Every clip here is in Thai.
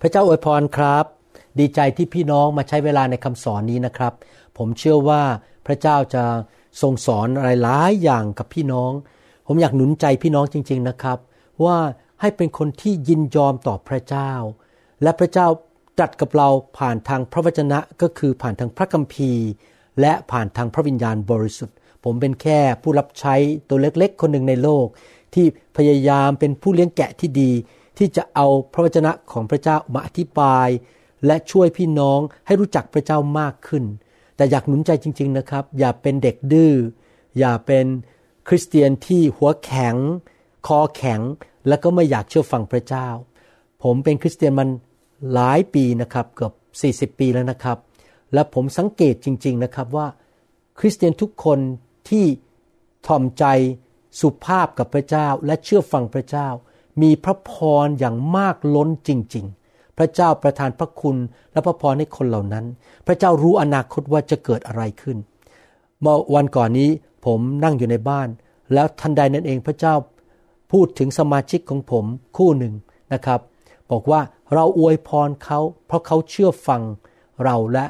พระเจ้าอวยพรครับ ดีใจที่พี่น้องมาใช้เวลาในคำสอนนี้นะครับ ผมเชื่อว่าพระเจ้าจะทรงสอนอะไรหลายอย่างกับพี่น้อง ผมอยากหนุนใจพี่น้องจริง ๆนะครับ ว่าให้เป็นคนที่ยินยอมต่อพระเจ้า และพระเจ้าตรัสกับเราผ่านทางพระวจนะก็คือผ่านทางพระคัมภีร์ และผ่านทางพระวิญญาณบริสุทธิ์ ผมเป็นแค่ผู้รับใช้ตัวเล็กๆ คนหนึ่งในโลก ที่พยายามเป็นผู้เลี้ยงแกะที่ดี ที่จะเอาพระวจนะของพระเจ้ามาอธิบาย และช่วยพี่น้องให้รู้จักพระเจ้ามากขึ้น แต่อยากหนุนใจจริง ๆนะครับ อย่าเป็นเด็กดื้ออย่าเป็นคริสเตียนที่หัวแข็ง คอแข็งแล้วก็ไม่อยากเชื่อฟังพระเจ้า ผมเป็นคริสเตียนมันหลายปีนะครับเกือบ40 ปีแล้วนะครับ และผมสังเกตจริง ๆนะครับว่า คริสเตียนทุกคนที่ถ่อมใจสุภาพกับพระเจ้าและเชื่อฟังพระเจ้า มีพระพรอย่างมากล้นจริง ๆ พระเจ้าประทานพระคุณและพระพรให้คนเหล่านั้น พระเจ้ารู้อนาคตว่าจะเกิดอะไรขึ้น เมื่อวันก่อนนี้ผมนั่งอยู่ในบ้าน แล้วทันใดนั้นเองพระเจ้าพูดถึงสมาชิกของผมคู่หนึ่งนะครับ บอกว่าเราอวยพรเขาเพราะเขาเชื่อฟังเราและ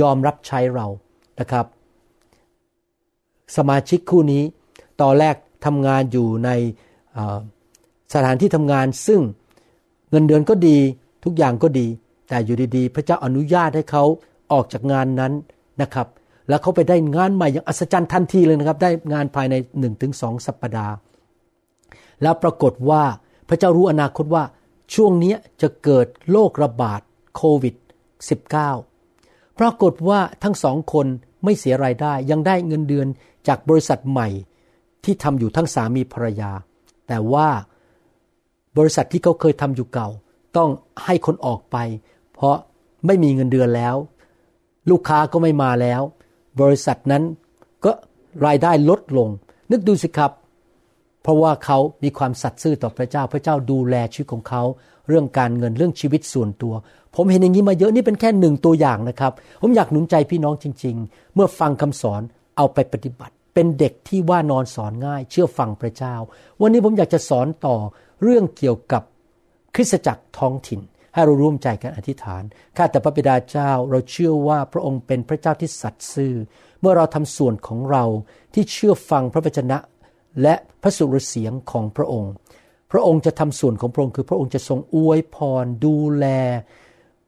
ยอมรับใช้เรานะครับ สมาชิกคู่นี้ตอนแรกทำงานอยู่ใน สถานที่ทำงานซึ่งเงินเดือนก็ดีทุกอย่างก็ดี แต่อยู่ดีๆ พระเจ้าอนุญาตให้เขาออกจากงานนั้นนะครับ แล้วเขาไปได้งานใหม่อย่างอัศจรรย์ทันทีเลยนะครับ ได้งานภายใน 1-2 สัปปดาห์ แล้วปรากฏว่าพระเจ้ารู้อนาคตว่าช่วงนี้จะเกิดโรคระบาดโควิด -19 ปรากฏว่าทั้งสองคนไม่เสียรายได้ ยังได้เงินเดือนจากบริษัทใหม่ที่ทำอยู่ทั้งสามีภรรยา แต่ว่า บริษัทที่เขาเคยทำอยู่เก่า ต้องให้คนออกไป เพราะไม่มีเงินเดือนแล้ว ลูกค้าก็ไม่มาแล้ว บริษัทนั้นก็รายได้ลดลง นึกดูสิครับ เพราะว่าเขามีความสัตย์ซื่อต่อพระเจ้า พระเจ้าดูแลชีวิตของเขาเรื่องการเงินเรื่องชีวิตส่วนตัว ผมเห็นอย่างนี้มาเยอะนี่เป็นแค่หนึ่งตัวอย่างนะครับ ผมอยากหนุนใจพี่น้องจริง ๆ เมื่อฟังคำสอนเอาไปปฏิบัติ เป็นเด็กที่ว่านอนสอนง่าย เชื่อฟังพระเจ้า วันนี้ผมอยากจะสอนต่อ เรื่องเกี่ยวกับคริสตจักรท้องถิ่น ให้เราร่วมใจกันอธิษฐาน ข้าแต่พระบิดาเจ้าเราเชื่อว่าพระองค์เป็นพระเจ้าที่สัตย์ซื่อ เมื่อเราทำส่วนของเราที่เชื่อฟังพระวจนะ และพระสุรเสียงของพระองค์ พระองค์จะทำส่วนของพระองค์คือพระองค์จะทรงอวยพร ดูแล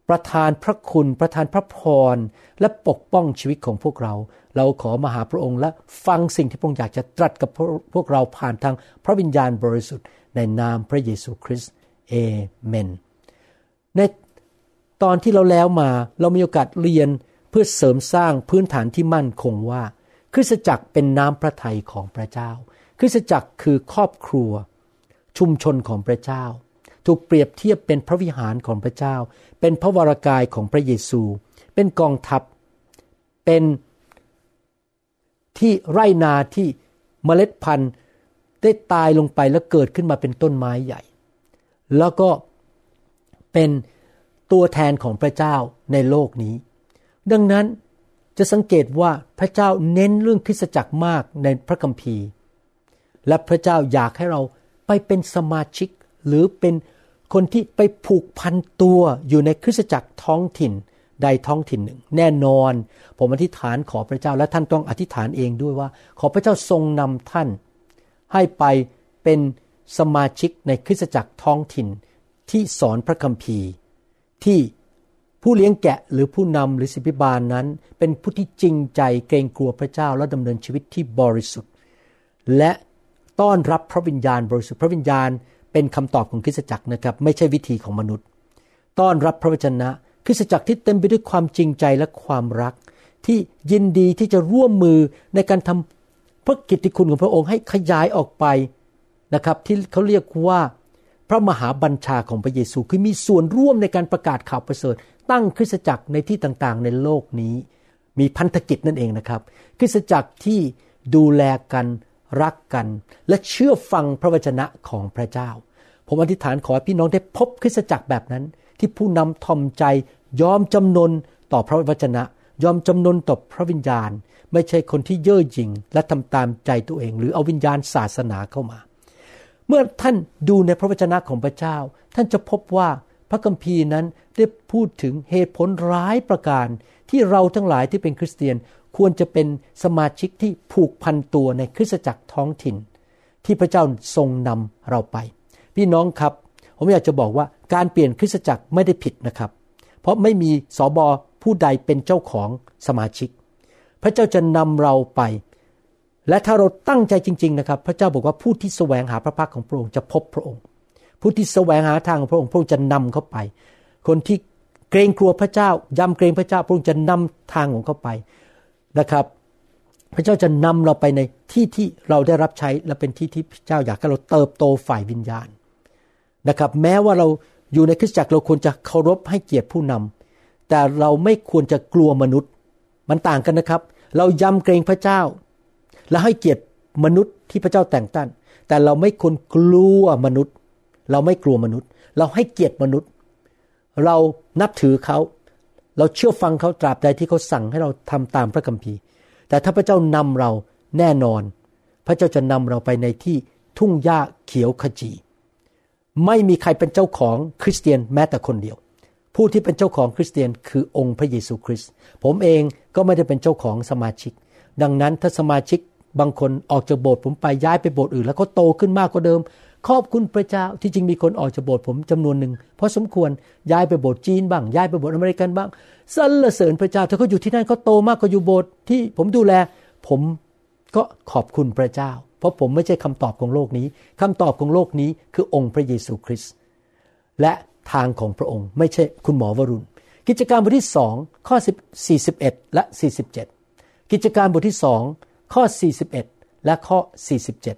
ประทานพระคุณ ประทานพระพร และปกป้องชีวิตของพวกเรา เราขอมาหาพระองค์และฟังสิ่งที่พระองค์อยากจะตรัสกับพวกเราผ่านทางพระวิญญาณบริสุทธิ์ ในนามพระเยซูคริสต์เอเมน ในตอนที่เราแล้วมาเรามีโอกาสเรียนเพื่อเสริมสร้างพื้นฐานที่มั่นคงว่า คริสตจักรเป็นน้ำพระทัยของพระเจ้า คริสตจักรคือครอบครัว ชุมชนของพระเจ้า ถูกเปรียบเทียบเป็นพระวิหารของพระเจ้า เป็นพระวรากายของพระเยซู เป็นกองทัพ เป็นที่ไร่นาที่เมล็ดพันธุ์ ได้ตายลงไปแล้วเกิดขึ้นมาเป็นต้นไม้ใหญ่ แล้วก็เป็นตัวแทนของพระเจ้าในโลกนี้ ดังนั้นจะสังเกตว่าพระเจ้าเน้นเรื่องคริสตจักรมากในพระคัมภีร์ และพระเจ้าอยากให้เราไปเป็นสมาชิกหรือเป็นคนที่ไปผูกพันตัวอยู่ในคริสตจักรท้องถิ่นใดท้องถิ่นหนึ่ง แน่นอน ผมอธิษฐานขอพระเจ้าและท่านต้องอธิษฐานเองด้วยว่า ขอพระเจ้าทรงนำท่าน ให้ไปเป็นสมาชิกในคริสตจักรท้องถิ่นที่สอนพระคัมภีร์ ที่ผู้เลี้ยงแกะหรือผู้นำหรือสิบิบาลนั้น เป็นผู้ที่จริงใจเกรงกลัวพระเจ้าและดำเนินชีวิตที่บริสุทธิ์ และต้อนรับพระวิญญาณบริสุทธิ์พระวิญญาณเป็นคำตอบของคริสตจักรนะครับไม่ใช่วิธีของมนุษย์ ต้อนรับพระวจนะ คริสตจักรที่เต็มไปด้วยความจริงใจและความรัก ที่ยินดีที่จะร่วมมือในการทำ พระกิตติคุณของพระองค์ให้ขยายออกไปนะครับ ที่เขาเรียกว่าพระมหาบัญชาของพระเยซูคือมีส่วนร่วมในการประกาศข่าวประเสริฐ ตั้งคริสตจักรในที่ต่างๆ ในโลกนี้ มีพันธกิจนั่นเองนะครับ คริสตจักรที่ดูแลกันรักกัน และเชื่อฟังพระวจนะของพระเจ้า ผมอธิษฐานขอให้พี่น้องได้พบคริสตจักรแบบนั้น ที่ผู้นำทอมใจยอมจำนนต่อพระวจนะ ยอมจำนนต่อพระวิญญาณ ไม่ใช่คนที่เย่อหยิ่งและทำตามใจตัวเอง หรือเอาวิญญาณศาสนาเข้ามา เมื่อท่านดูในพระวจนะของพระเจ้า ท่านจะพบว่าพระคัมภีร์นั้นได้พูดถึงเหตุผลร้ายประการ ที่เราทั้งหลายที่เป็นคริสเตียนควรจะเป็นสมาชิกที่ผูกพันตัวในคริสตจักรท้องถิ่น ที่พระเจ้าทรงนำเราไป พี่น้องครับ ผมอยากจะบอกว่าการเปลี่ยนคริสตจักรไม่ได้ผิดนะครับ เพราะไม่มีสอบอผู้ใดเป็นเจ้าของสมาชิก พระเจ้าจะนำเราไป และถ้าเราตั้งใจจริง ๆนะครับ พระเจ้าบอกว่าผู้ที่แสวงหาพระพักของพระองค์จะพบพระองค์ ผู้ที่แสวงหาทางของพระองค์พระองค์จะนำเขาไป คนที่เกรงกลัวพระเจ้ายำเกรงพระเจ้าพระองค์จะนำทางของเขาไปนะครับ พระเจ้าจะนำเราไปในที่ที่เราได้รับใช้และเป็นที่ที่พระเจ้าอยากให้เราเติบโตฝ่ายวิญญาณนะครับ แม้ว่าเราอยู่ในคริสตจักรเราควรจะเคารพให้เกียรติผู้นำแต่เราไม่ควรจะกลัวมนุษย์ มันต่างกันนะครับ เรายำเกรงพระเจ้า และให้เกียรติมนุษย์ที่พระเจ้าแต่งตั้งแต่เราไม่ควรกลัวมนุษย์ เราไม่กลัวมนุษย์ เราให้เกียรติมนุษย์ เรานับถือเขา เราเชื่อฟังเขาตราบใดที่เขาสั่งให้เราทำตามพระคัมภีร์ แต่ถ้าพระเจ้านำเราแน่นอน พระเจ้าจะนำเราไปในที่ทุ่งหญ้าเขียวขจี ไม่มีใครเป็นเจ้าของคริสเตียนแม้แต่คนเดียว ผู้ที่เป็นเจ้าของคริสเตียนคือองค์พระเยซูคริสต์ผมเองก็ไม่ได้เป็นเจ้าของสมาชิก ดังนั้นถ้าสมาชิกบางคนออกจากโบสถ์ผมไปย้ายไปโบสถ์อื่น แล้วเขาโตขึ้นมากกว่าเดิม ขอบคุณพระเจ้าที่จริงมีคนออกจากโบสถ์ผมจำนวนหนึ่งเพราะสมควรย้ายไปโบสถ์จีนบ้างย้ายไปโบสถ์อเมริกันบ้างสรรเสริญพระเจ้าถ้าเขาอยู่ที่นั่นเขาโตมากกว่าอยู่โบสถ์ที่ผมดูแล ผมก็ขอบคุณพระเจ้า เพราะผมไม่ใช่คำตอบของโลกนี้คำตอบของโลกนี้คือองค์พระเยซูคริสต์และ ทางของพระองค์ ไม่ใช่คุณหมอวรุณ กิจการบทที่สองข้อ41 และ 47 กิจการบทที่สองข้อ 41 และข้อ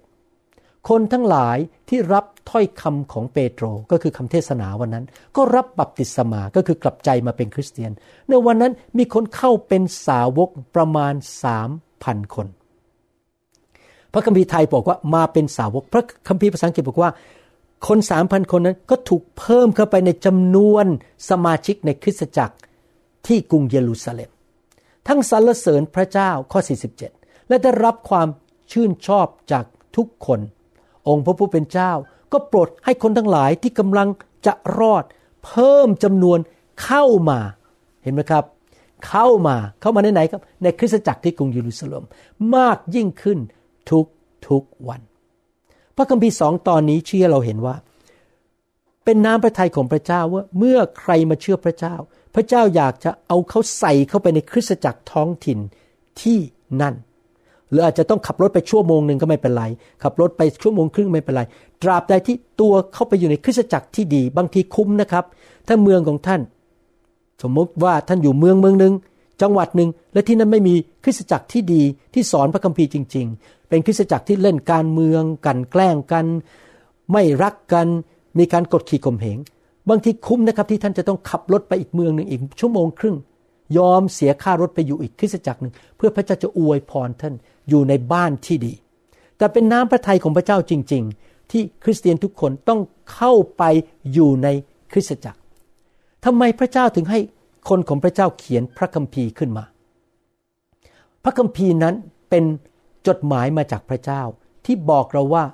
47 คนทั้งหลายที่รับถ้อยคำของเปโตรก็คือคำเทศนาวันนั้น ก็รับบัพติศมาก็คือกลับใจมาเป็นคริสเตียน ในวันนั้นมีคนเข้าเป็นสาวกประมาณสามพันคน พระคัมภีร์ไทยบอกว่ามาเป็นสาวก พระคัมภีร์ภาษาอังกฤษบอกว่า คนสามพันคนนั้นก็ถูกเพิ่มเข้าไปในจำนวนสมาชิกในคริสตจักรที่กรุงเยรูซาเล็ม ทั้งสรรเสริญพระเจ้าข้อ 47 และได้รับความชื่นชอบจากทุกคน องค์พระผู้เป็นเจ้าก็โปรดให้คนทั้งหลายที่กำลังจะรอด เพิ่มจำนวนเข้ามาเห็นไหมครับ เข้ามาเข้ามาในไหนครับ ในคริสตจักรที่กรุงเยรูซาเล็มมากยิ่งขึ้นทุกทุกวัน พระคัมภีร์สองตอนนี้เชื่อเราเห็นว่า เป็นน้ำพระทัยของพระเจ้าว่าเมื่อใครมาเชื่อพระเจ้า พระเจ้าอยากจะเอาเขาใส่เข้าไปในคริสตจักรท้องถิ่นที่นั่น หรืออาจจะต้องขับรถไปชั่วโมงหนึ่งก็ไม่เป็นไร ขับรถไปชั่วโมงครึ่งไม่เป็นไร ตราบใดที่ตัวเข้าไปอยู่ในคริสตจักรที่ดี บางทีคุ้มนะครับ ถ้าเมืองของท่าน สมมติว่าท่านอยู่เมืองเมืองหนึ่ง จังหวัดหนึ่งและที่นั้นไม่มีคริสตจักรที่ดีที่สอนพระคัมภีร์จริง ๆ เป็นคริสตจักรที่เล่นการเมืองกันแกล้งกัน ไม่รักกันมีการกดขี่ข่มเหงบางทีคุ้มนะครับที่ท่านจะต้องขับรถไปอีกเมืองหนึ่งอีกชั่วโมงครึ่ง ยอมเสียค่ารถไปอยู่อีกคริสตจักรหนึ่งเพื่อพระเจ้าจะอวยพรท่านอยู่ในบ้านที่ดี แต่เป็นน้ำพระทัยของพระเจ้าจริง ๆ ที่คริสเตียนทุกคนต้องเข้าไปอยู่ในคริสตจักรทำไมพระเจ้าถึงให้ คนของพระเจ้าเขียนพระคัมภีร์ขึ้นมา พระคัมภีร์นั้นเป็นจดหมายมาจากพระเจ้าที่บอกเราว่า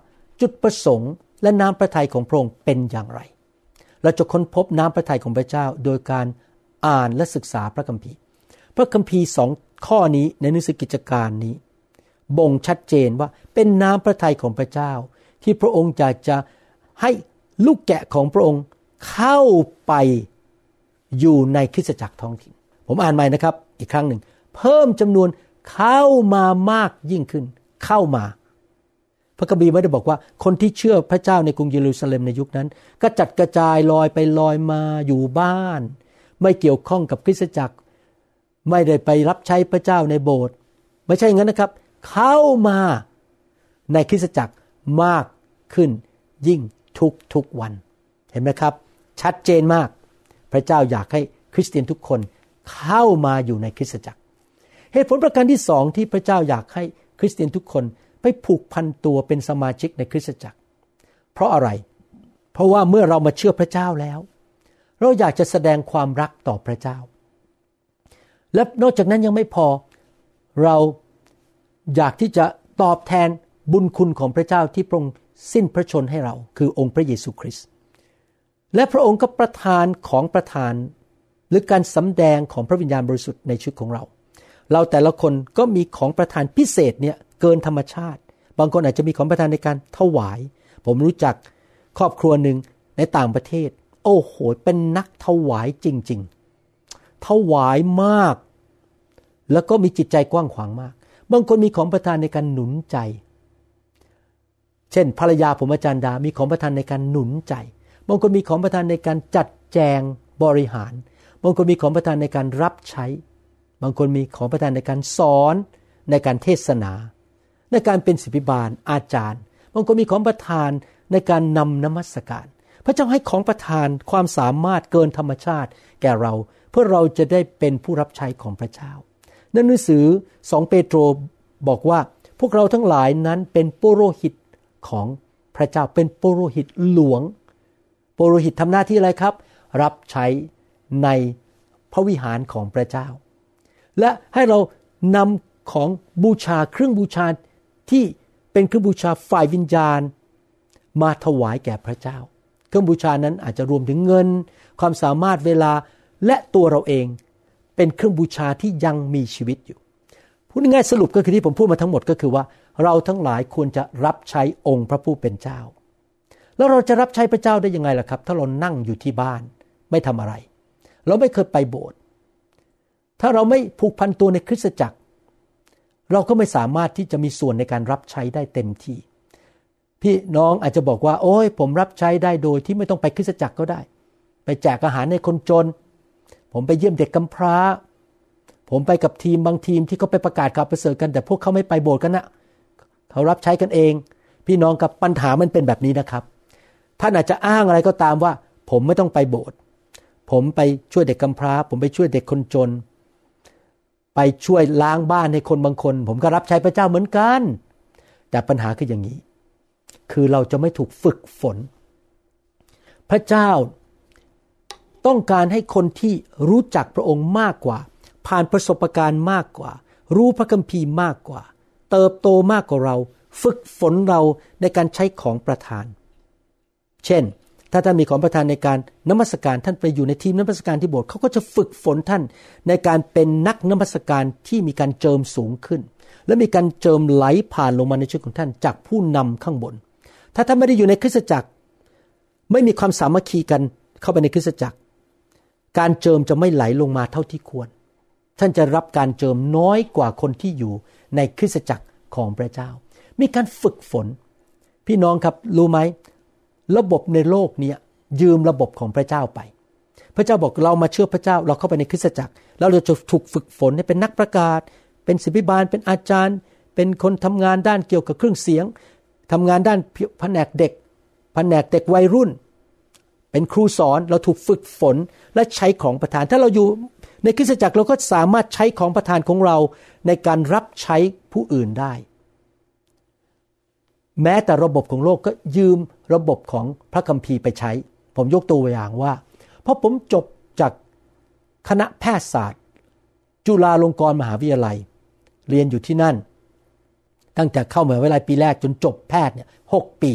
จุดประสงค์และน้ำพระทัยของพระองค์เป็นอย่างไร เราจะค้นพบน้ำพระทัยของพระเจ้าโดยการอ่านและศึกษาพระคัมภีร์ พระคัมภีร์สองข้อนี้ในหนังสือกิจการนี้ บ่งชัดเจนว่าเป็นน้ำพระทัยของพระเจ้า ที่พระองค์อยากจะให้ลูกแกะของพระองค์เข้าไป อยู่ในคริสตจักรท้องถิ่น ผมอ่านใหม่นะครับ อีกครั้งหนึ่ง เพิ่มจำนวนเข้ามามากยิ่งขึ้น เข้ามา พระคัมภีร์ไม่ได้บอกว่า คนที่เชื่อพระเจ้าในกรุงเยรูซาเล็มในยุคนั้น ก็จัดกระจายลอยไปลอยมาอยู่บ้าน ไม่เกี่ยวข้องกับคริสตจักร ไม่ได้ไปรับใช้พระเจ้าในโบสถ์ไม่ใช่อย่างนั้นนะครับ เข้ามาในคริสตจักรมากขึ้นยิ่งทุกทุกวัน เห็นไหมครับ ชัดเจนมาก พระเจ้าอยากให้คริสเตียนทุกคนเข้ามาอยู่ในคริสตจักร เหตุผลประการที่สองที่พระเจ้าอยากให้คริสเตียนทุกคนไปผูกพันตัวเป็นสมาชิกในคริสตจักร เพราะอะไร เพราะว่าเมื่อเรามาเชื่อพระเจ้าแล้ว เราอยากจะแสดงความรักต่อพระเจ้า และนอกจากนั้นยังไม่พอเราอยากที่จะตอบแทนบุญคุณของพระเจ้าที่พระองค์สิ้นพระชนให้เรา คือองค์พระเยซูคริสต์ และพระองค์ก็ประทานของประทาน หรือการสำแดงของพระวิญญาณบริสุทธิ์ในชีวิตของเรา เราแต่ละคนก็มีของประทานพิเศษเนี่ยเกินธรรมชาติ บางคนอาจจะมีของประทานในการถวาย ผมรู้จักครอบครัวหนึ่งในต่างประเทศ โอ้โห เป็นนักถวายจริง ๆ ถวายมาก แล้วก็มีจิตใจกว้างขวางมาก บางคนมีของประทานในการหนุนใจ เช่น ภรรยาผมอาจารย์ดา มีของประทานในการหนุนใจ บางคนมีของประทานในการจัดแจงบริหาร บางคนมีของประทานในการรับใช้ บางคนมีของประทานในการสอนในการเทศนา ในการเป็นศิบิบาลอาจารย์ บางคนมีของประทานในการนำนมัสการ พระเจ้าให้ของประทานความสามารถเกินธรรมชาติ แก่เราเพื่อเราจะได้เป็นผู้รับใช้ของพระเจ้านั่นหนังสือสองเปโตรบอกว่าพวกเราทั้งหลายนั้นเป็นปุโรหิตของพระเจ้าเป็นปุโรหิตหลวง ปุโรหิตทำหน้าที่อะไรครับ รับใช้ในพระวิหารของพระเจ้า และให้เรานำของบูชาเครื่องบูชาที่เป็นเครื่องบูชาฝ่ายวิญญาณ มาถวายแก่พระเจ้า เครื่องบูชานั้นอาจจะรวมถึงเงิน ความสามารถเวลาและตัวเราเอง เป็นเครื่องบูชาที่ยังมีชีวิตอยู่พูดง่ายสรุปก็คือที่ผมพูดมาทั้งหมดก็คือว่า เราทั้งหลายควรจะรับใช้องค์พระผู้เป็นเจ้า แล้วเราจะรับใช้พระเจ้าได้ยังไงล่ะครับ ถ้าเรานั่งอยู่ที่บ้าน ไม่ทำอะไร เราไม่เคยไปโบสถ์ถ้าเราไม่ผูกพันตัวในคริสตจักร เราก็ไม่สามารถที่จะมีส่วนในการรับใช้ได้เต็มที่ พี่น้องอาจจะบอกว่า โอ้ยผมรับใช้ได้โดยที่ไม่ต้องไปคริสตจักรก็ได้ ไปแจกอาหารในคนจน ผมไปเยี่ยมเด็กกำพร้า ผมไปกับทีมบางทีมที่เขาไปประกาศข่าวประเสริฐกัน แต่พวกเขาไม่ไปโบสถ์กันนะเขารับใช้กันเอง พี่น้องกับปัญหามันเป็นแบบนี้นะครับ ท่านอาจจะอ้างอะไรก็ตามว่า ผมไม่ต้องไปโบสถ์ผมไปช่วยเด็กกำพร้า ผมไปช่วยเด็กคนจน ไปช่วยล้างบ้านให้คนบางคน ผมก็รับใช้พระเจ้าเหมือนกัน แต่ปัญหาคืออย่างนี้ คือเราจะไม่ถูกฝึกฝน พระเจ้าต้องการให้คนที่รู้จักพระองค์มากกว่า ผ่านประสบการณ์มากกว่า รู้พระคัมภีร์มากกว่า เติบโตมากกว่าเรา ฝึกฝนเราในการใช้ของประทาน เช่น ถ้าท่านมีของประทานในการนมัสการท่านไปอยู่ในทีมนมัสการที่โบสถ์เขาก็จะฝึกฝนท่านในการเป็นนักนมัสการที่มีการเจิมสูงขึ้น และมีการเจิมไหลผ่านลงมาในชีวิตของท่านจากผู้นำข้างบน ถ้าท่านไม่ได้อยู่ในคริสตจักร ไม่มีความสามัคคีกันเข้าไปในคริสตจักร การเจิมจะไม่ไหลลงมาเท่าที่ควร ท่านจะรับการเจิมน้อยกว่าคนที่อยู่ในคริสตจักรของพระเจ้า มีการฝึกฝน พี่น้องครับรู้ไหม ระบบในโลกนี้ยืมระบบของพระเจ้าไป พระเจ้าบอกเรามาเชื่อพระเจ้าเราเข้าไปในคริสตจักร แล้วเราจะถูกฝึกฝนให้เป็นนักประกาศ เป็นศิบิบาลเป็นอาจารย์ เป็นคนทำงานด้านเกี่ยวกับเครื่องเสียงทำงานด้านแผนกเด็กแผนกเด็กวัยรุ่น เป็นครูสอนเราถูกฝึกฝนและใช้ของประทาน ถ้าเราอยู่ในคริสตจักรเราก็สามารถใช้ของประทานของเราในการรับใช้ผู้อื่นได้ แม้แต่ระบบของโลกก็ยืมระบบของพระคัมภีร์ไปใช้ ผมยกตัวอย่างว่า เพราะผมจบจากคณะแพทยศาสตร์ จุฬาลงกรณ์มหาวิทยาลัย เรียนอยู่ที่นั่น ตั้งแต่เข้ามหาวิทยาลัยปีแรกจนจบแพทย์เนี่ยหปี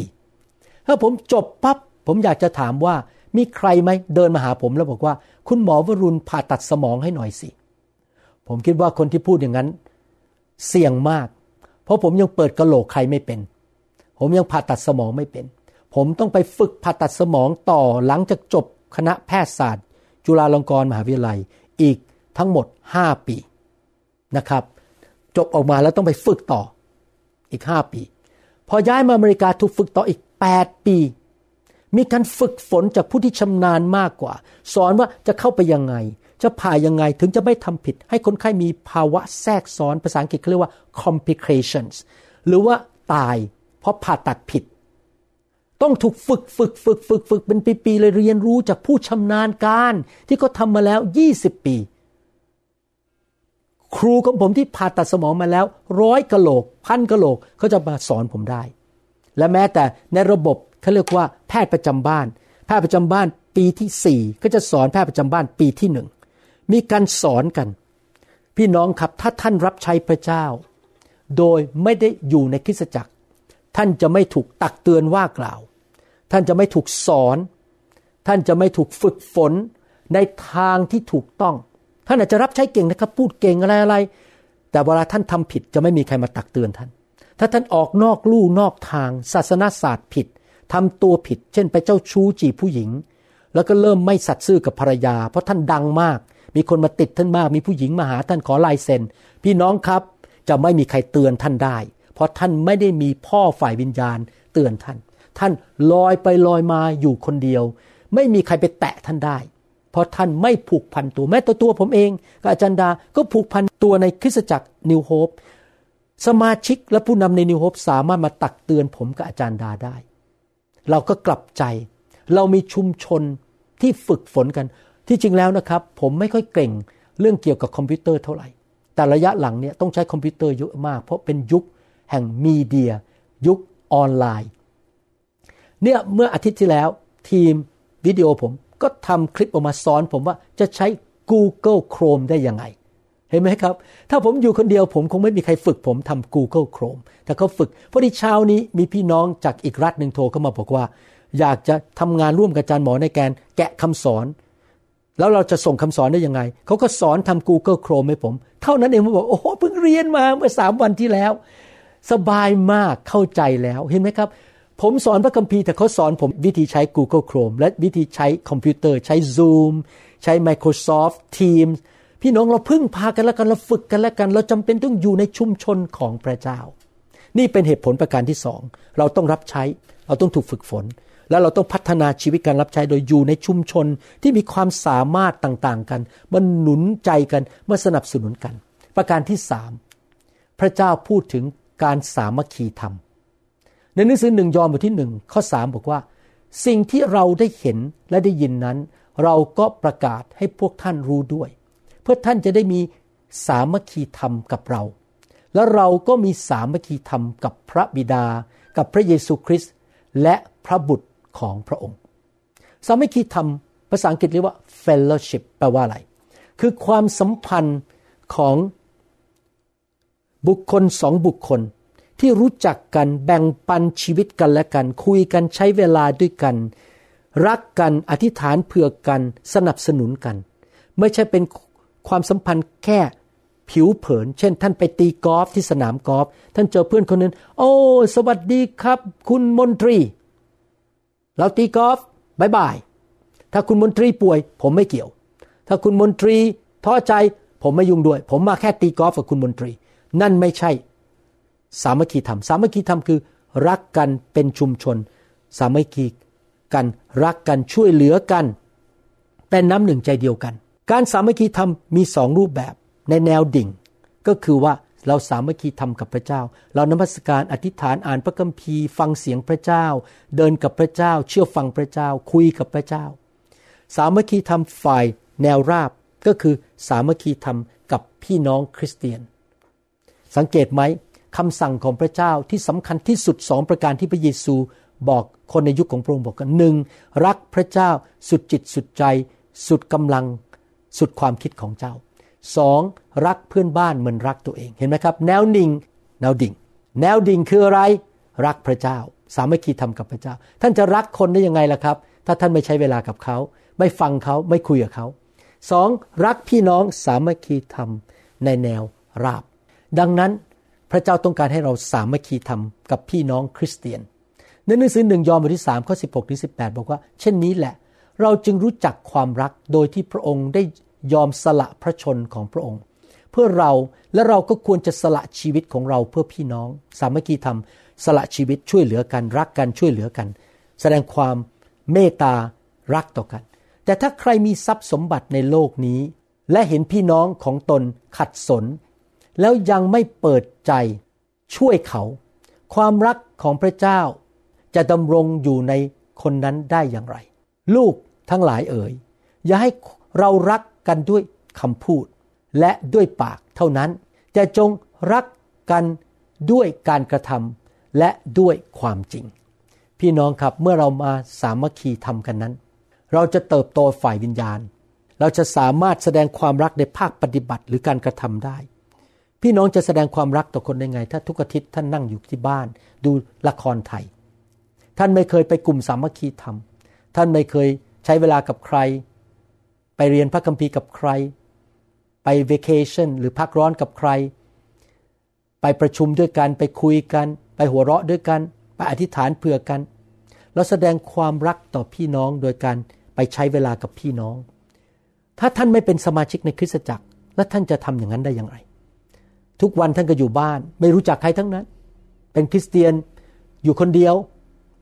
ถ้าผมจบปับ๊บผมอยากจะถามว่ามีใครไหมเดินมาหาผมแล้วบอกว่า คุณหมอวรุณผ่าตัดสมองให้หน่อยสิ ผมคิดว่าคนที่พูดอย่างนั้น เสี่ยงมาก เพราะผมยังเปิดกระโหลกใครไม่เป็น ผมยังผ่าตัดสมองไม่เป็น ผมต้องไปฝึกผ่าตัดสมองต่อหลังจากจบคณะแพทยศาสตร์ จุฬาลงกรณ์มหาวิทยาลัยอีกทั้งหมด 5 ปีนะครับ จบออกมาแล้วต้องไปฝึกต่ออีก 5 ปี พอย้ายมาอเมริกาถูกฝึกต่ออีก 8 ปี มีการฝึกฝนจากผู้ที่ชำนาญมากกว่า สอนว่าจะเข้าไปยังไง จะผ่ายังไงถึงจะไม่ทำผิด ให้คนไข้มีภาวะแทรกซ้อนภาษาอังกฤษเขาเรียกว่า complications หรือว่าตาย เพราะผ่าตัดผิด ต้องถูกฝึกฝึกฝึกฝึกฝึกเป็นปีๆเลยเรียนรู้จากผู้ชำนาญการ ที่เขาทำมาแล้ว 20 ปี ครูของผมที่ผ่าตัดสมองมาแล้วร้อยกะโหลก พันกะโหลกเขาจะมาสอนผมได้ และแม้แต่ในระบบเขาเรียกว่าแพทย์ประจำบ้าน แพทย์ประจำบ้านปีที่สี่ก็จะสอนแพทย์ประจำบ้านปีที่หนึ่งมีการสอนกัน พี่น้องครับถ้าท่านรับใช้พระเจ้า โดยไม่ได้อยู่ในคริสตจักร ท่านจะไม่ถูกตักเตือนว่ากล่าว ท่านจะไม่ถูกสอน ท่านจะไม่ถูกฝึกฝนในทางที่ถูกต้อง ท่านอาจจะรับใช้เก่งนะครับ พูดเก่งอะไรอะไร แต่เวลาท่านทำผิดจะไม่มีใครมาตักเตือนท่าน ถ้าท่านออกนอกลู่นอกทาง ศาสนาศาสตร์ผิดทำตัวผิด เช่น ไปเจ้าชู้จีผู้หญิง แล้วก็เริ่มไม่สัตย์ซื่อกับภรรยา เพราะท่านดังมาก มีคนมาติดท่านมาก มีผู้หญิงมาหาท่านขอลายเซ็น พี่น้องครับจะไม่มีใครเตือนท่านได้ เพราะท่านไม่ได้มีพ่อฝ่ายวิญญาณเตือนท่าน ท่านลอยไปลอยมาอยู่คนเดียว ไม่มีใครไปแตะท่านได้ เพราะท่านไม่ผูกพันตัวแม้ตัวตัวผมเองกับอาจารย์ดาก็ผูกพันตัวในคริสตจักรนิวโฮปสมาชิกและผู้นำในนิวโฮปสามารถมาตักเตือนผมกับอาจารย์ดาได้ เราก็กลับใจ เรามีชุมชนที่ฝึกฝนกัน ที่จริงแล้วนะครับ ผมไม่ค่อยเก่งเรื่องเกี่ยวกับคอมพิวเตอร์เท่าไหร่ แต่ระยะหลังเนี่ยต้องใช้คอมพิวเตอร์เยอะมาก เพราะเป็นยุค แห่ง media ยุคออนไลน์ เนี่ยเมื่ออาทิตย์ที่แล้วทีมวิดีโอผมก็ทำคลิปออกมาสอนผมว่าจะใช้ Google Chrome ได้ยังไง เห็นไหมครับ ถ้าผมอยู่คนเดียวผมคงไม่มีใครฝึกผมทำ Google Chrome แต่เขาฝึกพอดีเช้านี้มีพี่น้องจากอีกรัฐหนึ่งโทรเข้ามาบอกว่า อยากจะทำงานร่วมกับอาจารย์หมอในการแกะคำสอน แล้วเราจะส่งคำสอนได้ยังไง เขาก็สอนทำ Google Chrome ให้ผม เท่านั้นเองผมบอกโอ้โหเพิ่งเรียนมาเมื่อสามวันที่แล้ว สบายมากเข้าใจแล้วเห็นไหมครับ ผมสอนพระคัมภีร์แต่เขาสอนผมวิธีใช้ Google Chrome และวิธีใช้คอมพิวเตอร์ใช้ Zoom ใช้ Microsoft Teams พี่น้องเราพึ่งพากันแล้วกันเราฝึกกันแล้วกัน เราจำเป็นต้องอยู่ในชุมชนของพระเจ้า นี่เป็นเหตุผลประการที่สองเราต้องรับใช้ เราต้องถูกฝึกฝน แล้วเราต้องพัฒนาชีวิตการรับใช้โดยอยู่ในชุมชนที่มีความสามารถต่างๆกันมันหนุนใจกันมาสนับสนุนกัน ประการที่สามพระเจ้าพูดถึง การสามัคคีธรรม ในหนังสือหนึ่งยอห์นบทที่หนึ่งข้อสามบอกว่า สิ่งที่เราได้เห็นและได้ยินนั้น เราก็ประกาศให้พวกท่านรู้ด้วย เพื่อท่านจะได้มีสามัคคีธรรมกับเรา แล้วเราก็มีสามัคคีธรรมกับพระบิดา กับพระเยซูคริสต์และพระบุตรของพระองค์ สามัคคีธรรมภาษาอังกฤษเรียกว่า fellowship แปลว่าอะไร คือความสัมพันธ์ของ บุคคลสองบุคคล ที่รู้จักกันแบ่งปันชีวิตกันและกัน คุยกันใช้เวลาด้วยกัน รักกันอธิษฐานเผื่อกัน สนับสนุนกัน ไม่ใช่เป็นความสัมพันธ์แค่ผิวเผิน เช่น ท่านไปตีกอล์ฟที่สนามกอล์ฟท่านเจอเพื่อนคนนึงโอ้ สวัสดีครับ คุณมนตรี เราตีกอล์ฟบายบาย ถ้าคุณมนตรีป่วย ผมไม่เกี่ยว ถ้าคุณมนตรีท้อใจ ผมไม่ยุ่งด้วย ผมมาแค่ตีกอล์ฟกับคุณมนตรี นั่นไม่ใช่ สามัคคีธรรม สามัคคีธรรมคือ รักกันเป็นชุมชน สามัคคีกันรักกันช่วยเหลือกันแต่น้ำหนึ่งใจเดียวกัน การสามัคคีธรรมมีสองรูปแบบในแนวดิ่ง ก็คือว่าเราสามัคคีทำกับพระเจ้า เรานมัสการอธิษฐานอ่านพระคัมภีร์ ฟังเสียงพระเจ้า เดินกับพระเจ้า เชื่อฟังพระเจ้า คุยกับพระเจ้า สามัคคีทำฝ่ายแนวราบก็คือสามัคคีทำกับพี่น้องคริสเตียน สังเกตไหมคำสั่งของพระเจ้าที่สำคัญที่สุดสองประการที่พระเยซูบอกคนในยุคของพระองค์บอกกันหนึ่งรักพระเจ้าสุดจิตสุดใจ สุดกำลังสุดความคิดของเจ้าสองรักเพื่อนบ้านเหมือนรักตัวเองเห็นไหมครับ แนวดิ่งแนวดิ่ง แนวดิ่งคืออะไร รักพระเจ้า สามัคคีทำกับพระเจ้า ท่านจะรักคนได้ยังไงล่ะครับ ถ้าท่านไม่ใช้เวลากับเขา ไม่ฟังเขาไม่คุยกับเขาสองรักพี่น้องสามัคคีทำในแนวราบ ดังนั้นพระเจ้าต้องการให้เราสามัคคีทำกับพี่น้องคริสเตียนในหนังสือหนึ่งยอห์นบทที่สามข้อสิบหกถึงสิบแปดบอกว่า เช่นนี้แหละ เราจึงรู้จักความรักโดยที่พระองค์ได้ยอมสละพระชนของพระองค์ เพื่อเราและเราก็ควรจะสละชีวิตของเราเพื่อพี่น้อง สามัคคีธรรม สละชีวิตช่วยเหลือกัน รักกันช่วยเหลือกัน แสดงความเมตตารักต่อกัน แต่ถ้าใครมีทรัพย์สมบัติในโลกนี้ และเห็นพี่น้องของตนขัดสน แล้วยังไม่เปิดใจช่วยเขา ความรักของพระเจ้า จะดำรงอยู่ในคนนั้นได้อย่างไร ลูกทั้งหลายเอ๋ยอย่าให้เรารักกันด้วยคำพูด และด้วยปากเท่านั้น แต่จงรักกันด้วยการกระทำและด้วยความจริง พี่น้องครับเมื่อเรามาสามัคคีทำกันนั้น เราจะเติบโตฝ่ายวิญญาณ เราจะสามารถแสดงความรักในภาคปฏิบัติหรือการกระทำได้ พี่น้องจะแสดงความรักต่อคนได้ไง ถ้าทุกอาทิตย์ท่านนั่งอยู่ที่บ้าน ดูละครไทย ท่านไม่เคยไปกลุ่มสามัคคีธรรม ท่านไม่เคยใช้เวลากับใคร ไปเรียนพระคัมภีร์กับใคร ไปเวกเคชันหรือพักร้อนกับใคร ไปประชุมด้วยกัน ไปคุยกัน ไปหัวเราะด้วยกัน ไปอธิษฐานเผื่อกัน แล้วแสดงความรักต่อพี่น้องโดยการไปใช้เวลากับพี่น้อง ถ้าท่านไม่เป็นสมาชิกในคริสตจักร แล้วท่านจะทำอย่างนั้นได้อย่างไร ทุกวันท่านก็อยู่บ้าน ไม่รู้จักใครทั้งนั้น เป็นคริสเตียนอยู่คนเดียว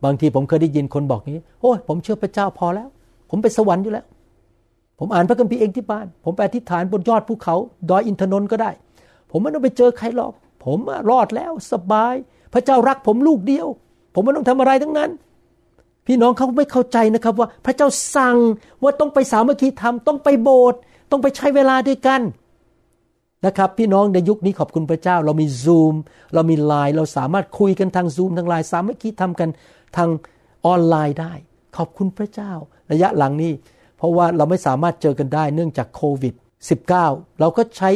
บางทีผมเคยได้ยินคนบอกนี้โอ้ยผมเชื่อพระเจ้าพอแล้ว ผมไปสวรรค์อยู่แล้ว ผมอ่านพระคัมภีร์เองที่บ้าน ผมไปอธิษฐานบนยอดภูเขาดอยอินทนนท์ก็ได้ ผมไม่ต้องไปเจอใครหรอก ผมรอดแล้วสบาย พระเจ้ารักผมลูกเดียว ผมไม่ต้องทำอะไรทั้งนั้น พี่น้องเขาไม่เข้าใจนะครับว่าพระเจ้าสั่งว่าต้องไปสามัคคีธรรมต้องไปโบสถ์ต้องไปใช้เวลาด้วยกัน นะครับพี่น้องในยุคนี้ขอบคุณพระเจ้า เรามีซูมเรามีไลน์เราสามารถคุยกันทางซูมทางไลน์สามัคคีทำกันทางออนไลน์ได้ ขอบคุณพระเจ้า ระยะหลังนี้ เพราะว่าเราไม่สามารถเจอกันได้เนื่องจากโควิด -19 เราก็ใช้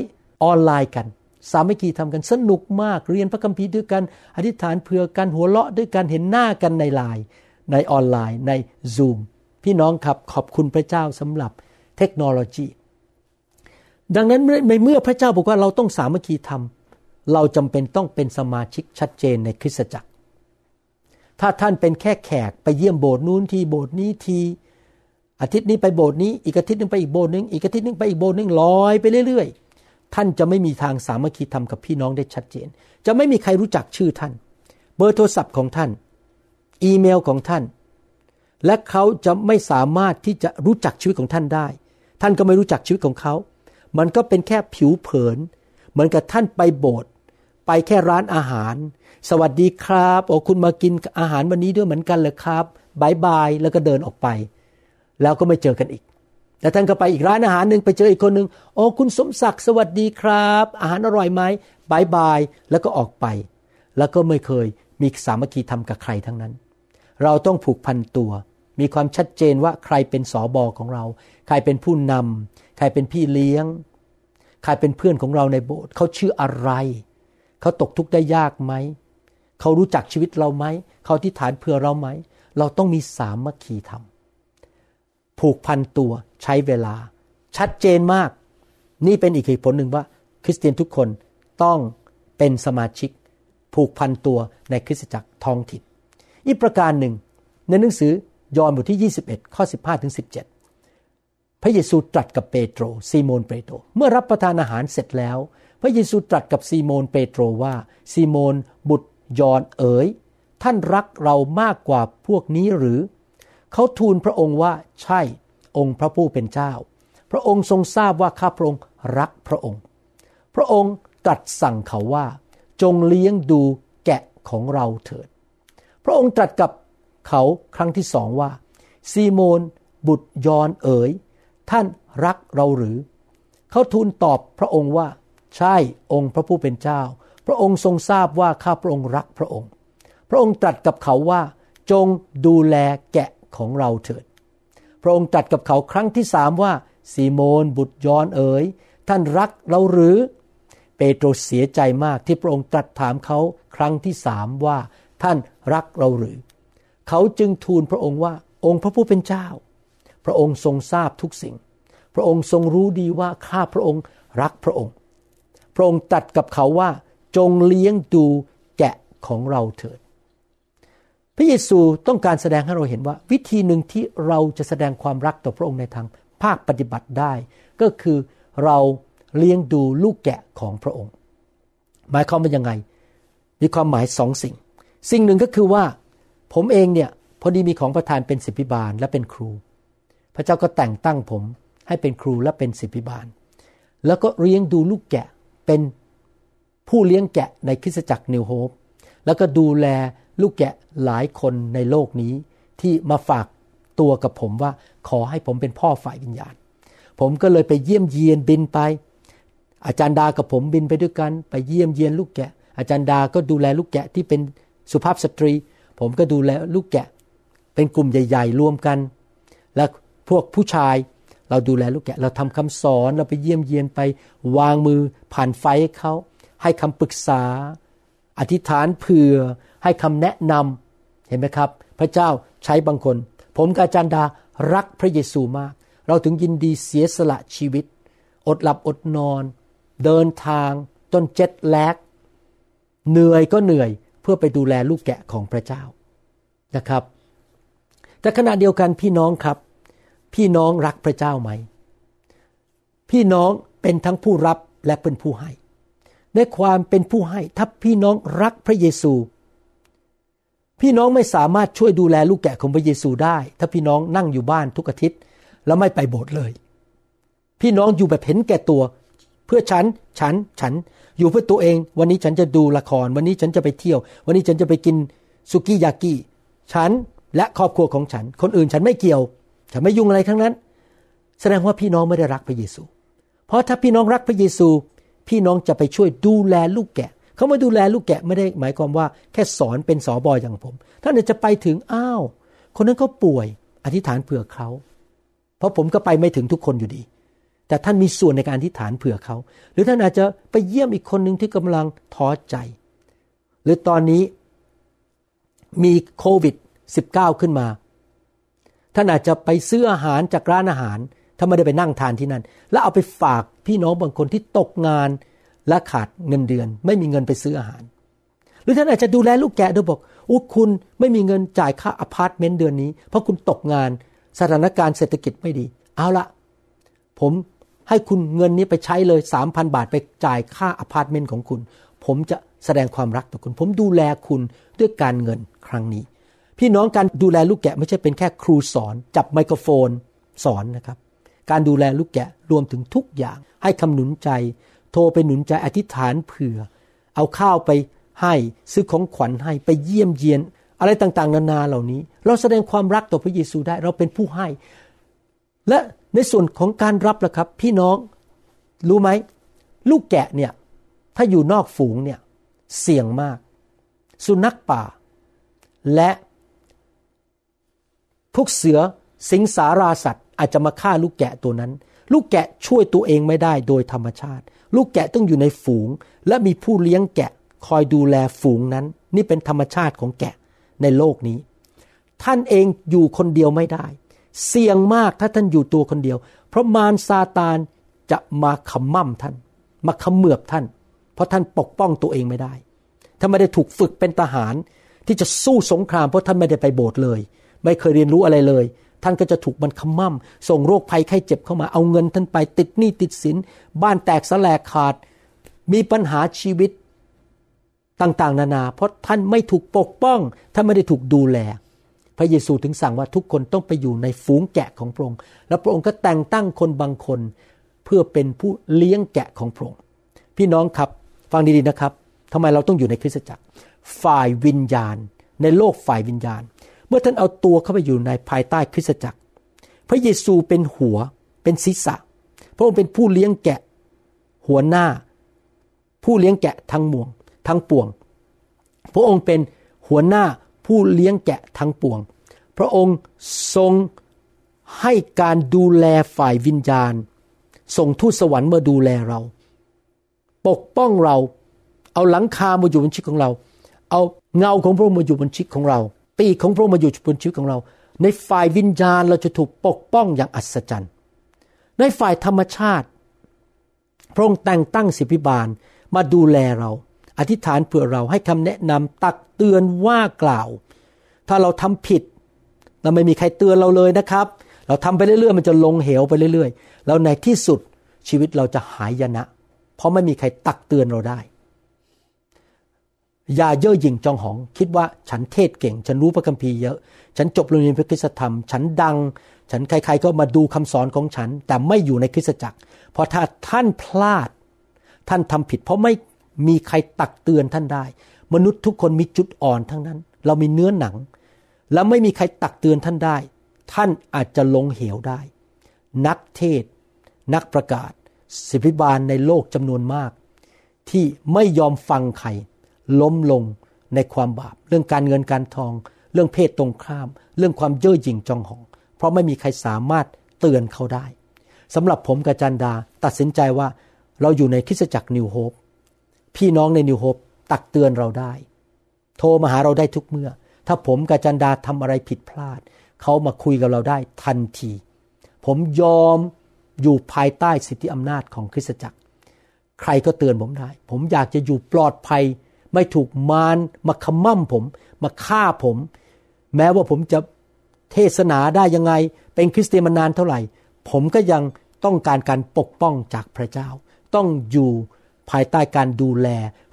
ออนไลน์กัน สามัคคีทำกันสนุกมากเรียนพระคัมภีร์ด้วยกันอธิษฐานเผื่อกันหัวเราะด้วยกันเห็นหน้ากันในไลน์ในออนไลน์ใน Zoom พี่น้องครับขอบคุณพระเจ้าสำหรับเทคโนโลยี ดังนั้นในเมื่อพระเจ้าบอกว่าเราต้องสามัคคีทำเราจำเป็นต้องเป็นสมาชิกชัดเจนในคริสตจักร ถ้าท่านเป็นแค่แขกไปเยี่ยมโบสถ์นู้นทีโบสถ์นี้ทีอาทิตย์นี้ไปโบสถ์นี้อีกอาทิตย์นึงไปอีกโบสถ์นึงอีกอาทิตย์นึงไปอีกโบสถ์นึงลอยไปเรื่อย ๆ ท่านจะไม่มีทางสามัคคีธรรมกับพี่น้องได้ชัดเจน จะไม่มีใครรู้จักชื่อท่าน เบอร์โทรศัพท์ของท่าน อีเมลของท่าน และเขาจะไม่สามารถที่จะรู้จักชีวิตของท่านได้ ท่านก็ไม่รู้จักชีวิตของเขา มันก็เป็นแค่ผิวเผิน เหมือนกับท่านไปโบสถ์ไปแค่ร้านอาหาร สวัสดีครับ โอ้คุณมากินอาหารวันนี้ด้วยเหมือนกันเลยครับ bye bye แล้วก็เดินออกไป แล้วก็ไม่เจอกันอีกแต่ท่านก็ไปอีกร้านอาหารหนึ่งไปเจออีกคนหนึ่งโอ้คุณสมศักดิ์สวัสดีครับ อาหารอร่อยไหม bye bye แล้วก็ออกไป แล้วก็ไม่เคยมีสามัคคีธรรมกับใครทั้งนั้น เราต้องผูกพันตัว มีความชัดเจนว่าใครเป็นสอบอของเรา ใครเป็นผู้นำ ใครเป็นพี่เลี้ยง ใครเป็นเพื่อนของเราในโบสถ์เขาชื่ออะไร เขาตกทุกข์ได้ยากไหม เขารู้จักชีวิตเราไหม เขาที่ฐานเผื่อเราไหม เราต้องมีสามัคคีธรรม ผูกพันตัวใช้เวลา ชัดเจนมาก นี่เป็นอีกเหตุผลหนึ่งว่า คริสเตียนทุกคนต้องเป็นสมาชิก ผูกพันตัวในคริสตจักรท้องถิ่นอีกประการหนึ่ง ในหนังสือยอห์นบทที่ 21 ข้อ 15ถึง17 พระเยซูตรัสกับเปโตรซีโมนเปโตรเมื่อรับประทานอาหารเสร็จแล้ว พระเยซูตรัสกับซีโมนเปโตรว่าซีโมนบุตรยอนเอ๋ยท่านรักเรามากกว่าพวกนี้หรือ เขาทูลพระองค์ว่าใช่องค์พระผู้เป็นเจ้า พระองค์ทรงทราบว่าข้าพระองค์รักพระองค์ พระองค์ตรัสสั่งเขาว่า จงเลี้ยงดูแกะของเราเถิด พระองค์ตรัสกับเขาครั้งที่สองว่า ซีโมนบุตรยอนเอ๋ย ท่านรักเราหรือ เขาทูลตอบพระองค์ว่า ใช่องค์พระผู้เป็นเจ้า พระองค์ทรงทราบว่าข้าพระองค์รักพระองค์ พระองค์ตรัสกับเขาว่า จงดูแลแกะของเราเถิด พระองค์ตรัสกับเขาครั้งที่สามว่าซีโมนบุตรยอนเอ๋ยท่านรักเราหรือ เปโตรเสียใจมากที่พระองค์ตรัสถามเขาครั้งที่สามว่า ท่านรักเราหรือ เขาจึงทูลพระองค์ว่าองค์พระผู้เป็นเจ้า พระองค์ทรงทราบทุกสิ่ง พระองค์ทรงรู้ดีว่าข้าพระองค์รักพระองค์ พระองค์ตรัสกับเขาว่าจงเลี้ยงดูแกะของเราเถิด พระเยซูต้องการแสดงให้เราเห็นว่า วิธีหนึ่งที่เราจะแสดงความรักต่อพระองค์ในทางภาคปฏิบัติได้ ก็คือเราเลี้ยงดูลูกแกะของพระองค์ หมายความว่ายังไง มีความหมายสองสิ่ง สิ่งหนึ่งก็คือว่า ผมเองเนี่ยพอดีมีของประทานเป็นสิบิบาลและเป็นครู ระเจ้าก็แต่งตั้งผมให้เป็นครูและเป็นสิบพิบาล แล้วก็เลี้ยงดูลูกแกะเป็นผู้เลี้ยงแกะในคริสตจักรนิวโฮปแล้วก็ดูแลลูกแกะหลายคนในโลกนี้ที่มาฝากตัวกับผมว่าขอให้ผมเป็นพ่อฝ่ายวิญญาณ ผมก็เลยไปเยี่ยมเยียนบินไป อาจารย์ดากับผมบินไปด้วยกัน ไปเยี่ยมเยียนลูกแกะ อาจารย์ดาก็ดูแลลูกแกะที่เป็นสุภาพสตรี ผมก็ดูแลลูกแกะ เป็นกลุ่มใหญ่ ๆ รวมกัน และ พวกผู้ชายเราดูแลลูกแกะเราทำคำสอนเราไปเยี่ยมเยียนไปวางมือผ่านไฟให้เขา ให้คำปรึกษา อธิษฐานเผื่อให้คำแนะนำเห็นไหมครับ พระเจ้าใช้บางคน ผมกาจารย์ดารักพระเยซูมาก เราถึงยินดีเสียสละชีวิต อดหลับอดนอน เดินทางจนเจ็ดแลกเหนื่อยก็เหนื่อยเพื่อไปดูแลลูกแกะของพระเจ้านะครับ แต่ขณะเดียวกันพี่น้องครับ พี่น้องรักพระเจ้าไหม พี่น้องเป็นทั้งผู้รับและเป็นผู้ให้ ในความเป็นผู้ให้ถ้าพี่น้องรักพระเยซู พี่น้องไม่สามารถช่วยดูแลลูกแกะของพระเยซูได้ ถ้าพี่น้องนั่งอยู่บ้านทุกอาทิตย์แล้วไม่ไปโบสถ์เลย พี่น้องอยู่แบบเห็นแก่ตัว เพื่อฉัน ฉัน ฉัน อยู่เพื่อตัวเอง วันนี้ฉันจะดูละคร วันนี้ฉันจะไปเที่ยว วันนี้ฉันจะไปกินสุกี้ยากิฉันและครอบครัวของฉัน คนอื่นฉันไม่เกี่ยว ฉันไม่ยุ่งอะไรทั้งนั้น แสดงว่าพี่น้องไม่ได้รักพระเยซู เพราะถ้าพี่น้องรักพระเยซู พี่น้องจะไปช่วยดูแลลูกแกะเขามาดูแลลูกแกะไม่ได้หมายความว่าแค่สอนเป็นสอบอยอย่างผม ท่านจะไปถึงอ้าว คนนั้นเขาป่วยอธิษฐานเผื่อเขาเพราะผมก็ไปไม่ถึงทุกคนอยู่ดี แต่ท่านมีส่วนในการอธิษฐานเผื่อเขา หรือท่านอาจจะไปเยี่ยมอีกคนหนึ่งที่กำลังท้อใจ หรือตอนนี้มีโควิด -19 ขึ้นมา ท่านอาจจะไปซื้ออาหารจากร้านอาหารถ้าไม่ได้ไปนั่งทานที่นั่น แล้วเอาไปฝากพี่น้องบางคนที่ตกงานและขาดเงินเดือน ไม่มีเงินไปซื้ออาหาร หรือท่านอาจจะดูแลลูกแกะด้วยบอกอู้คุณไม่มีเงินจ่ายค่าอพาร์ตเมนต์เดือนนี้ เพราะคุณตกงานสถานการณ์เศรษฐกิจไม่ดี เอาละผมให้คุณเงินนี้ไปใช้เลยสามพันบาทไปจ่ายค่าอพาร์ตเมนต์ของคุณ ผมจะแสดงความรักต่อคุณ ผมดูแลคุณด้วยการเงินครั้งนี้ พี่น้องการดูแลลูกแกะไม่ใช่เป็นแค่ครูสอน จับไมโครโฟนสอนนะครับ การดูแลลูกแกะรวมถึงทุกอย่าง ให้คำหนุนใจ โทรไปหนุนใจอธิษฐานเผื่อ เอาข้าวไปให้ซื้อของขวัญให้ไปเยี่ยมเยียน อะไรต่างๆ นานาเหล่านี้ เราแสดงความรักต่อพระเยซูได้เราเป็นผู้ให้ และในส่วนของการรับล่ะครับ พี่น้องรู้ไหมลูกแกะเนี่ยถ้าอยู่นอกฝูงเนี่ยเสี่ยงมาก สุนัขป่า และ พวกเสือสิงสาราสัตว์อาจจะมาฆ่าลูกแกะตัวนั้น ลูกแกะช่วยตัวเองไม่ได้โดยธรรมชาติ ลูกแกะต้องอยู่ในฝูง และมีผู้เลี้ยงแกะคอยดูแลฝูงนั้น นี่เป็นธรรมชาติของแกะในโลกนี้ ท่านเองอยู่คนเดียวไม่ได้ เสี่ยงมากถ้าท่านอยู่ตัวคนเดียว เพราะมารซาตานจะมาขมั่มท่าน มาขมือบท่าน เพราะท่านปกป้องตัวเองไม่ได้ ถ้าไม่ได้ถูกฝึกเป็นทหารที่จะสู้สงครามเพราะท่านไม่ได้ไปโบสถ์เลย ไม่เคยเรียนรู้อะไรเลย ท่านก็จะถูกมันขมั่มส่งโรคภัยไข้เจ็บเข้ามาเอาเงินท่านไปติดหนี้ติดสิน บ้านแตกสลายขาด มีปัญหาชีวิตต่างๆ นานา เพราะท่านไม่ถูกปกป้อง ท่านไม่ได้ถูกดูแล พระเยซูถึงสั่งว่าทุกคนต้องไปอยู่ในฝูงแกะของพระองค์ แล้วพระองค์ก็แต่งตั้งคนบางคน เพื่อเป็นผู้เลี้ยงแกะของพระองค์ พี่น้องครับฟังดีๆนะครับทำไมเราต้องอยู่ในคริสตจักร ฝ่ายวิญญาณ ในโลกฝ่ายวิญญาณ เมื่อท่านเอาตัวเข้าไปอยู่ในภายใต้คริสตจักร พระเยซูเป็นหัวเป็นศีรษะ พระองค์เป็นผู้เลี้ยงแกะ หัวหน้า ผู้เลี้ยงแกะทั้งมวง ทั้งปวง พระองค์เป็นหัวหน้าผู้เลี้ยงแกะทั้งปวง พระองค์ทรงให้การดูแลฝ่ายวิญญาณ ส่งทูตสวรรค์มาดูแลเรา ปกป้องเรา เอาหลังคามาอยู่บนชีวิตของเรา เอาเงาของพระองค์มาอยู่บนชีวิตของเรา ปีกของพระองค์มาอยู่บนชีวิตของเรา ในฝ่ายวิญญาณเราจะถูกปกป้องอย่างอัศจรรย์ ในฝ่ายธรรมชาติ พระองค์แต่งตั้งสิบิบาลมาดูแลเรา อธิษฐานเผื่อเราให้คำแนะนำตักเตือนว่ากล่าว ถ้าเราทำผิดเราไม่มีใครเตือนเราเลยนะครับ เราทำไปเรื่อยๆ มันจะลงเหวไปเรื่อยๆ แล้วในที่สุดชีวิตเราจะหายยนะ เพราะไม่มีใครตักเตือนเราได้ อย่าเย่อหยิ่งจองหอง คิดว่าฉันเทศเก่ง ฉันรู้พระคัมภีร์เยอะ ฉันจบโรงเรียนพระคุณธรรม ฉันดัง ฉันใครๆก็มาดูคำสอนของฉัน แต่ไม่อยู่ในคริสตจักร เพราะถ้าท่านพลาด ท่านทำผิด เพราะไม่มีใครตักเตือนท่านได้ มนุษย์ทุกคนมีจุดอ่อนทั้งนั้น เรามีเนื้อหนัง แล้วไม่มีใครตักเตือนท่านได้ ท่านอาจจะลงเหวได้ นักเทศ นักประกาศ ศิบิบาลในโลกจำนวนมาก ที่ไม่ยอมฟังใคร ล้มลงในความบาป เรื่องการเงินการทอง เรื่องเพศตรงข้าม เรื่องความเย่อหยิ่งจองหอง เพราะไม่มีใครสามารถเตือนเขาได้สำหรับผมกับจันดาตัดสินใจว่าเราอยู่ในคริสตจักรนิวโฮปพี่น้องในนิวโฮปตักเตือนเราได้ โทรมาหาเราได้ทุกเมื่อ ถ้าผมกับจันดาทำอะไรผิดพลาด เขามาคุยกับเราได้ทันที ผมยอมอยู่ภายใต้สิทธิอำนาจของคริสตจักร ใครก็เตือนผมได้ ผมอยากจะอยู่ปลอดภัย ไม่ถูกมารมาขมั่มผม มาฆ่าผม แม้ว่าผมจะเทศนาได้ยังไง เป็นคริสเตียนมานานเท่าไหร่ ผมก็ยังต้องการการปกป้องจากพระเจ้า ต้องอยู่ภายใต้การดูแล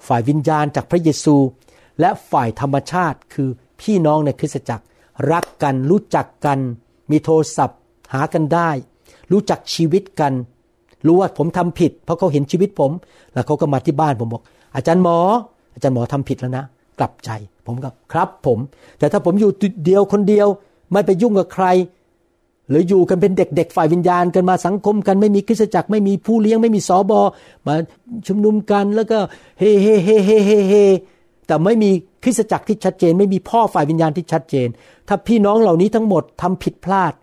ฝ่ายวิญญาณจากพระเยซู และฝ่ายธรรมชาติคือพี่น้องในคริสตจักร รักกันรู้จักกัน มีโทรศัพท์ หากันได้ รู้จักชีวิตกัน รู้ว่าผมทำผิด เพราะเขาเห็นชีวิตผม แล้วเขาก็มาที่บ้านผมบอก อาจารย์หมอ อาจารย์หมอทำผิดแล้วนะ กลับใจ ผมกับครับผม แต่ถ้าผมอยู่เดียวคนเดียว ไม่ไปยุ่งกับใคร หรืออยู่กันเป็นเด็ก ๆ ฝ่ายวิญญาณกันมาสังคมกันไม่มีคริสตจักรไม่มีผู้เลี้ยงไม่มีสอบอมาชุมนุมกันแล้วก็เฮ่เฮ่เฮ่เฮ่เฮ่เฮแต่ไม่มีคริสตจักรที่ชัดเจน ไม่มีพ่อฝ่ายวิญญาณที่ชัดเจน ถ้าพี่น้องเหล่านี้ทั้งหมดทำผิดพลาด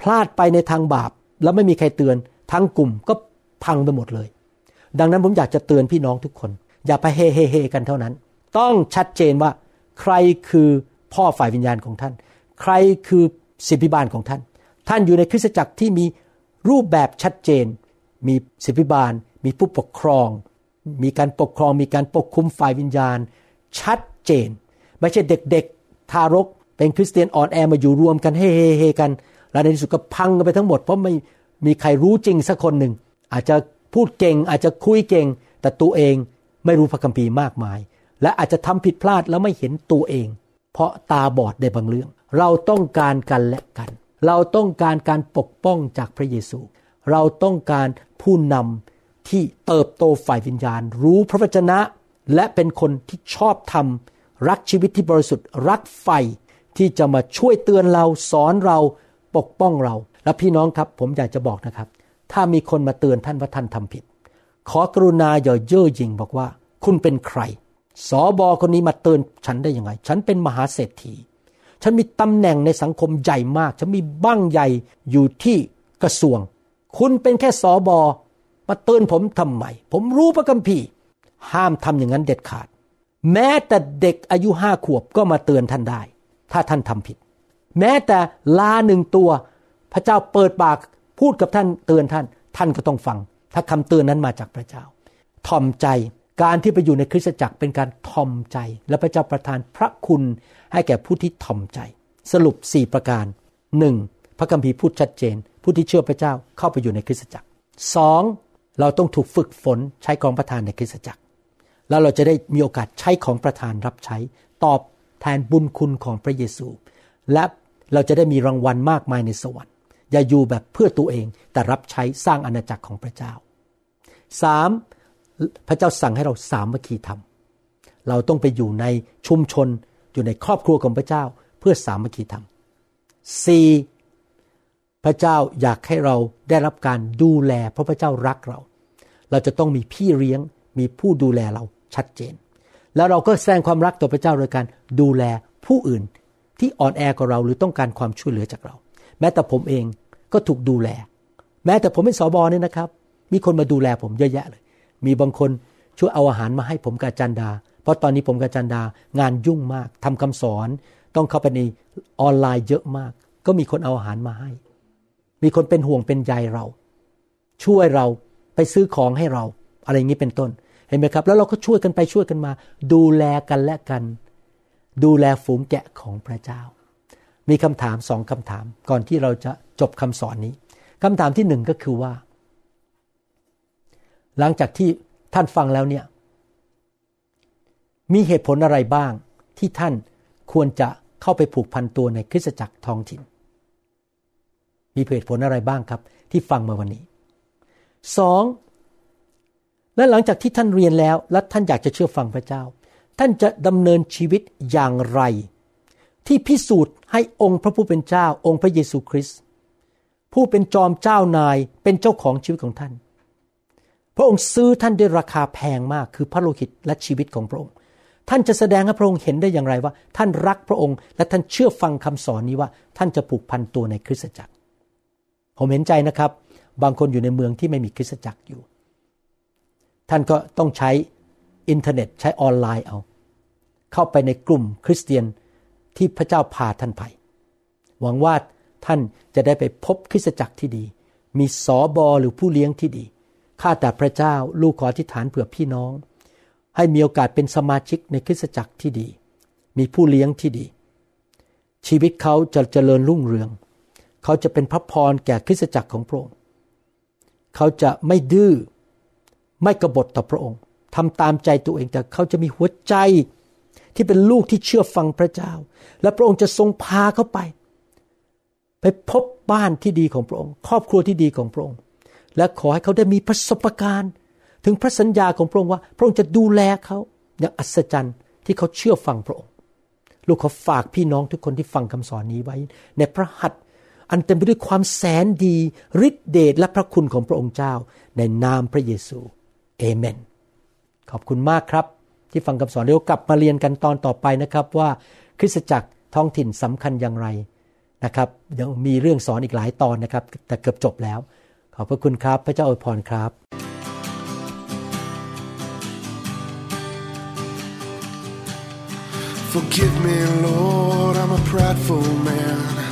พลาดไปในทางบาป แล้วไม่มีใครเตือนทั้งกลุ่มก็พังไปหมดเลย ดังนั้นผมอยากจะเตือนพี่น้องทุกคน อย่าไปเฮ่เฮ่เฮ่กันเท่านั้น ต้องชัดเจนว่า ใครคือพ่อฝ่ายวิญญาณของท่าน ใครคือสิบิบาลของท่าน ท่านอยู่ในคริสตจักรที่มีรูปแบบชัดเจน มีศิบิบาล มีผู้ปกครอง มีการปกครอง มีการปกคุมฝ่ายวิญญาณ ชัดเจน ไม่ใช่เด็กๆ ทารก เป็นคริสเตียนอ่อนแอมาอยู่รวมกันเฮ่เฮกัน แล้วในที่สุดก็พังกันไปทั้งหมดเพราะไม่มีใครรู้จริงสักคนหนึ่งอาจจะพูดเก่งอาจจะคุยเก่ง แต่ตัวเอง ไม่รู้พระคัมภีร์มากมาย และอาจจะทำผิดพลาดแล้วไม่เห็นตัวเอง เพราะตาบอดในบางเรื่อง เราต้องการกันและกัน เราต้องการการปกป้องจากพระเยซู เราต้องการผู้นำที่เติบโตฝ่ายวิญญาณ รู้พระวจนะ และเป็นคนที่ชอบธรรมรักชีวิตที่บริสุทธิ์รักไฟที่จะมาช่วยเตือนเราสอนเราปกป้องเรา และพี่น้องครับผมอยากจะบอกนะครับ ถ้ามีคนมาเตือนท่านว่าท่านทำผิด ขอกรุณาอย่าเย่อหยิ่งบอกว่า คุณเป็นใครสอบอคนนี้มาเตือนฉันได้ยังไง ฉันเป็นมหาเศรษฐี ฉันมีตำแหน่งในสังคมใหญ่มาก ฉันมีบ้างใหญ่อยู่ที่กระทรวง คุณเป็นแค่สอบอมาเตือนผมทำไม ผมรู้พระคัมภีร์ ห้ามทำอย่างนั้นเด็ดขาด แม้แต่เด็กอายุห้าขวบก็มาเตือนท่านได้ ถ้าท่านทำผิด แม้แต่ลาหนึ่งตัว พระเจ้าเปิดปากพูดกับท่านเตือนท่าน ท่านก็ต้องฟัง ถ้าคำเตือนนั้นมาจากพระเจ้าทอมใจการที่ไปอยู่ในคริสตจักรเป็นการทอมใจ และพระเจ้าประทานพระคุณให้แก่ผู้ที่ถ่อมใจ สรุป 4 ประการหนึ่งพระคัมภีร์พูดชัดเจน ผู้ที่เชื่อพระเจ้าเข้าไปอยู่ในคริสตจักรสองเราต้องถูกฝึกฝนใช้ของประทานในคริสตจักร แล้วเราจะได้มีโอกาสใช้ของประทานรับใช้ ตอบแทนบุญคุณของพระเยซู และเราจะได้มีรางวัลมากมายในสวรรค์ อย่าอยู่แบบเพื่อตัวเอง แต่รับใช้สร้างอาณาจักรของพระเจ้าสามพระเจ้าสั่งให้เราสามัคคีธรรม เราต้องไปอยู่ในชุมชนอยู่ในครอบครัวของพระเจ้า เพื่อสามัคคีธรรม 4. พระเจ้าอยากให้เราได้รับการดูแล เพราะพระเจ้ารักเรา เราจะต้องมีพี่เลี้ยงมีผู้ดูแลเราชัดเจน แล้วเราก็แสดงความรักต่อพระเจ้าโดยการดูแลผู้อื่นที่อ่อนแอกว่าเราหรือต้องการความช่วยเหลือจากเรา แม้แต่ผมเอง ก็ถูกดูแล แม้แต่ผมเป็นสอบอเนี่ยนะครับ มีคนมาดูแลผมเยอะแยะเลย มีบางคนช่วยเอาอาหารมาให้ผมกับจันดา เพราะตอนนี้ผมกับจันดางานยุ่งมากทำคำสอนต้องเข้าไปในออนไลน์เยอะมาก ก็มีคนเอาอาหารมาให้ มีคนเป็นห่วงเป็นใยเรา ช่วยเราไปซื้อของให้เรา อะไรอย่างนี้เป็นต้นเห็นไหมครับ แล้วเราก็ช่วยกันไปช่วยกันมา ดูแลกันและกัน ดูแลฝูงแกะของพระเจ้า มีคำถามสองคำถาม ก่อนที่เราจะจบคำสอนนี้คำถามที่หนึ่งก็คือว่า หลังจากที่ท่านฟังแล้วเนี่ย มีเหตุผลอะไรบ้างที่ท่านควรจะเข้าไปผูกพันตัวในคริสตจักรท้องถิ่น มีเหตุผลอะไรบ้างครับ ที่ฟังมาวันนี้สองและหลังจากที่ท่านเรียนแล้ว และท่านอยากจะเชื่อฟังพระเจ้า ท่านจะดำเนินชีวิตอย่างไร ที่พิสูจน์ให้องค์พระผู้เป็นเจ้าองค์พระเยซูคริสต์ผู้เป็นจอมเจ้านายเป็นเจ้าของชีวิตของท่าน พระองค์ซื้อท่านด้วยราคาแพงมากคือพระโลหิตและชีวิตของพระองค์ ท่านจะแสดงให้พระองค์เห็นได้อย่างไรว่า ท่านรักพระองค์ และท่านเชื่อฟังคำสอนนี้ว่า ท่านจะผูกพันตัวในคริสตจักร ผมเห็นใจนะครับ บางคนอยู่ในเมืองที่ไม่มีคริสตจักรอยู่ ท่านก็ต้องใช้อินเทอร์เน็ตใช้ออนไลน์เอา เข้าไปในกลุ่มคริสเตียน ที่พระเจ้าพาท่านไป หวังว่าท่านจะได้ไปพบคริสตจักรที่ดี มีสอบอหรือผู้เลี้ยงที่ดี ข้าแต่พระเจ้าลูกขออธิษฐานเผื่อพี่น้อง ให้มีโอกาสเป็นสมาชิกในคริสตจักรที่ดี มีผู้เลี้ยงที่ดี ชีวิตเขาจะเจริญรุ่งเรือง เขาจะเป็นพระพรแก่คริสตจักรของพระองค์ เขาจะไม่ดื้อไม่กบฏต่อพระองค์ทำตามใจตัวเองแต่เขาจะมีหัวใจ ที่เป็นลูกที่เชื่อฟังพระเจ้า และพระองค์จะทรงพาเขาไป ไปพบบ้านที่ดีของพระองค์ ครอบครัวที่ดีของพระองค์ และขอให้เขาได้มีประสบการณ์ ถึงพระสัญญาของพระองค์ว่า พระองค์จะดูแลเขาอย่างอัศจรรย์ที่เขาเชื่อฟังพระองค์ ลูกขอฝากพี่น้องทุกคนที่ฟังคำสอนนี้ไว้ ในพระหัตถ์อันเต็มไปด้วยความแสนดีฤทธิเดชและพระคุณของพระองค์เจ้า ในนามพระเยซูเอเมน ขอบคุณมากครับ ที่ฟังคำสอนเดี๋ยวกลับมาเรียนกันตอนต่อไปนะครับว่าคริสตจักรท้องถิ่นสำคัญอย่างไรนะครับยังมีเรื่องสอนอีกหลายตอนนะครับ แต่เกือบจบแล้ว ขอบพระคุณครับ พระเจ้าอวยพรครับ Forgive me, Lord, I'm a prideful man.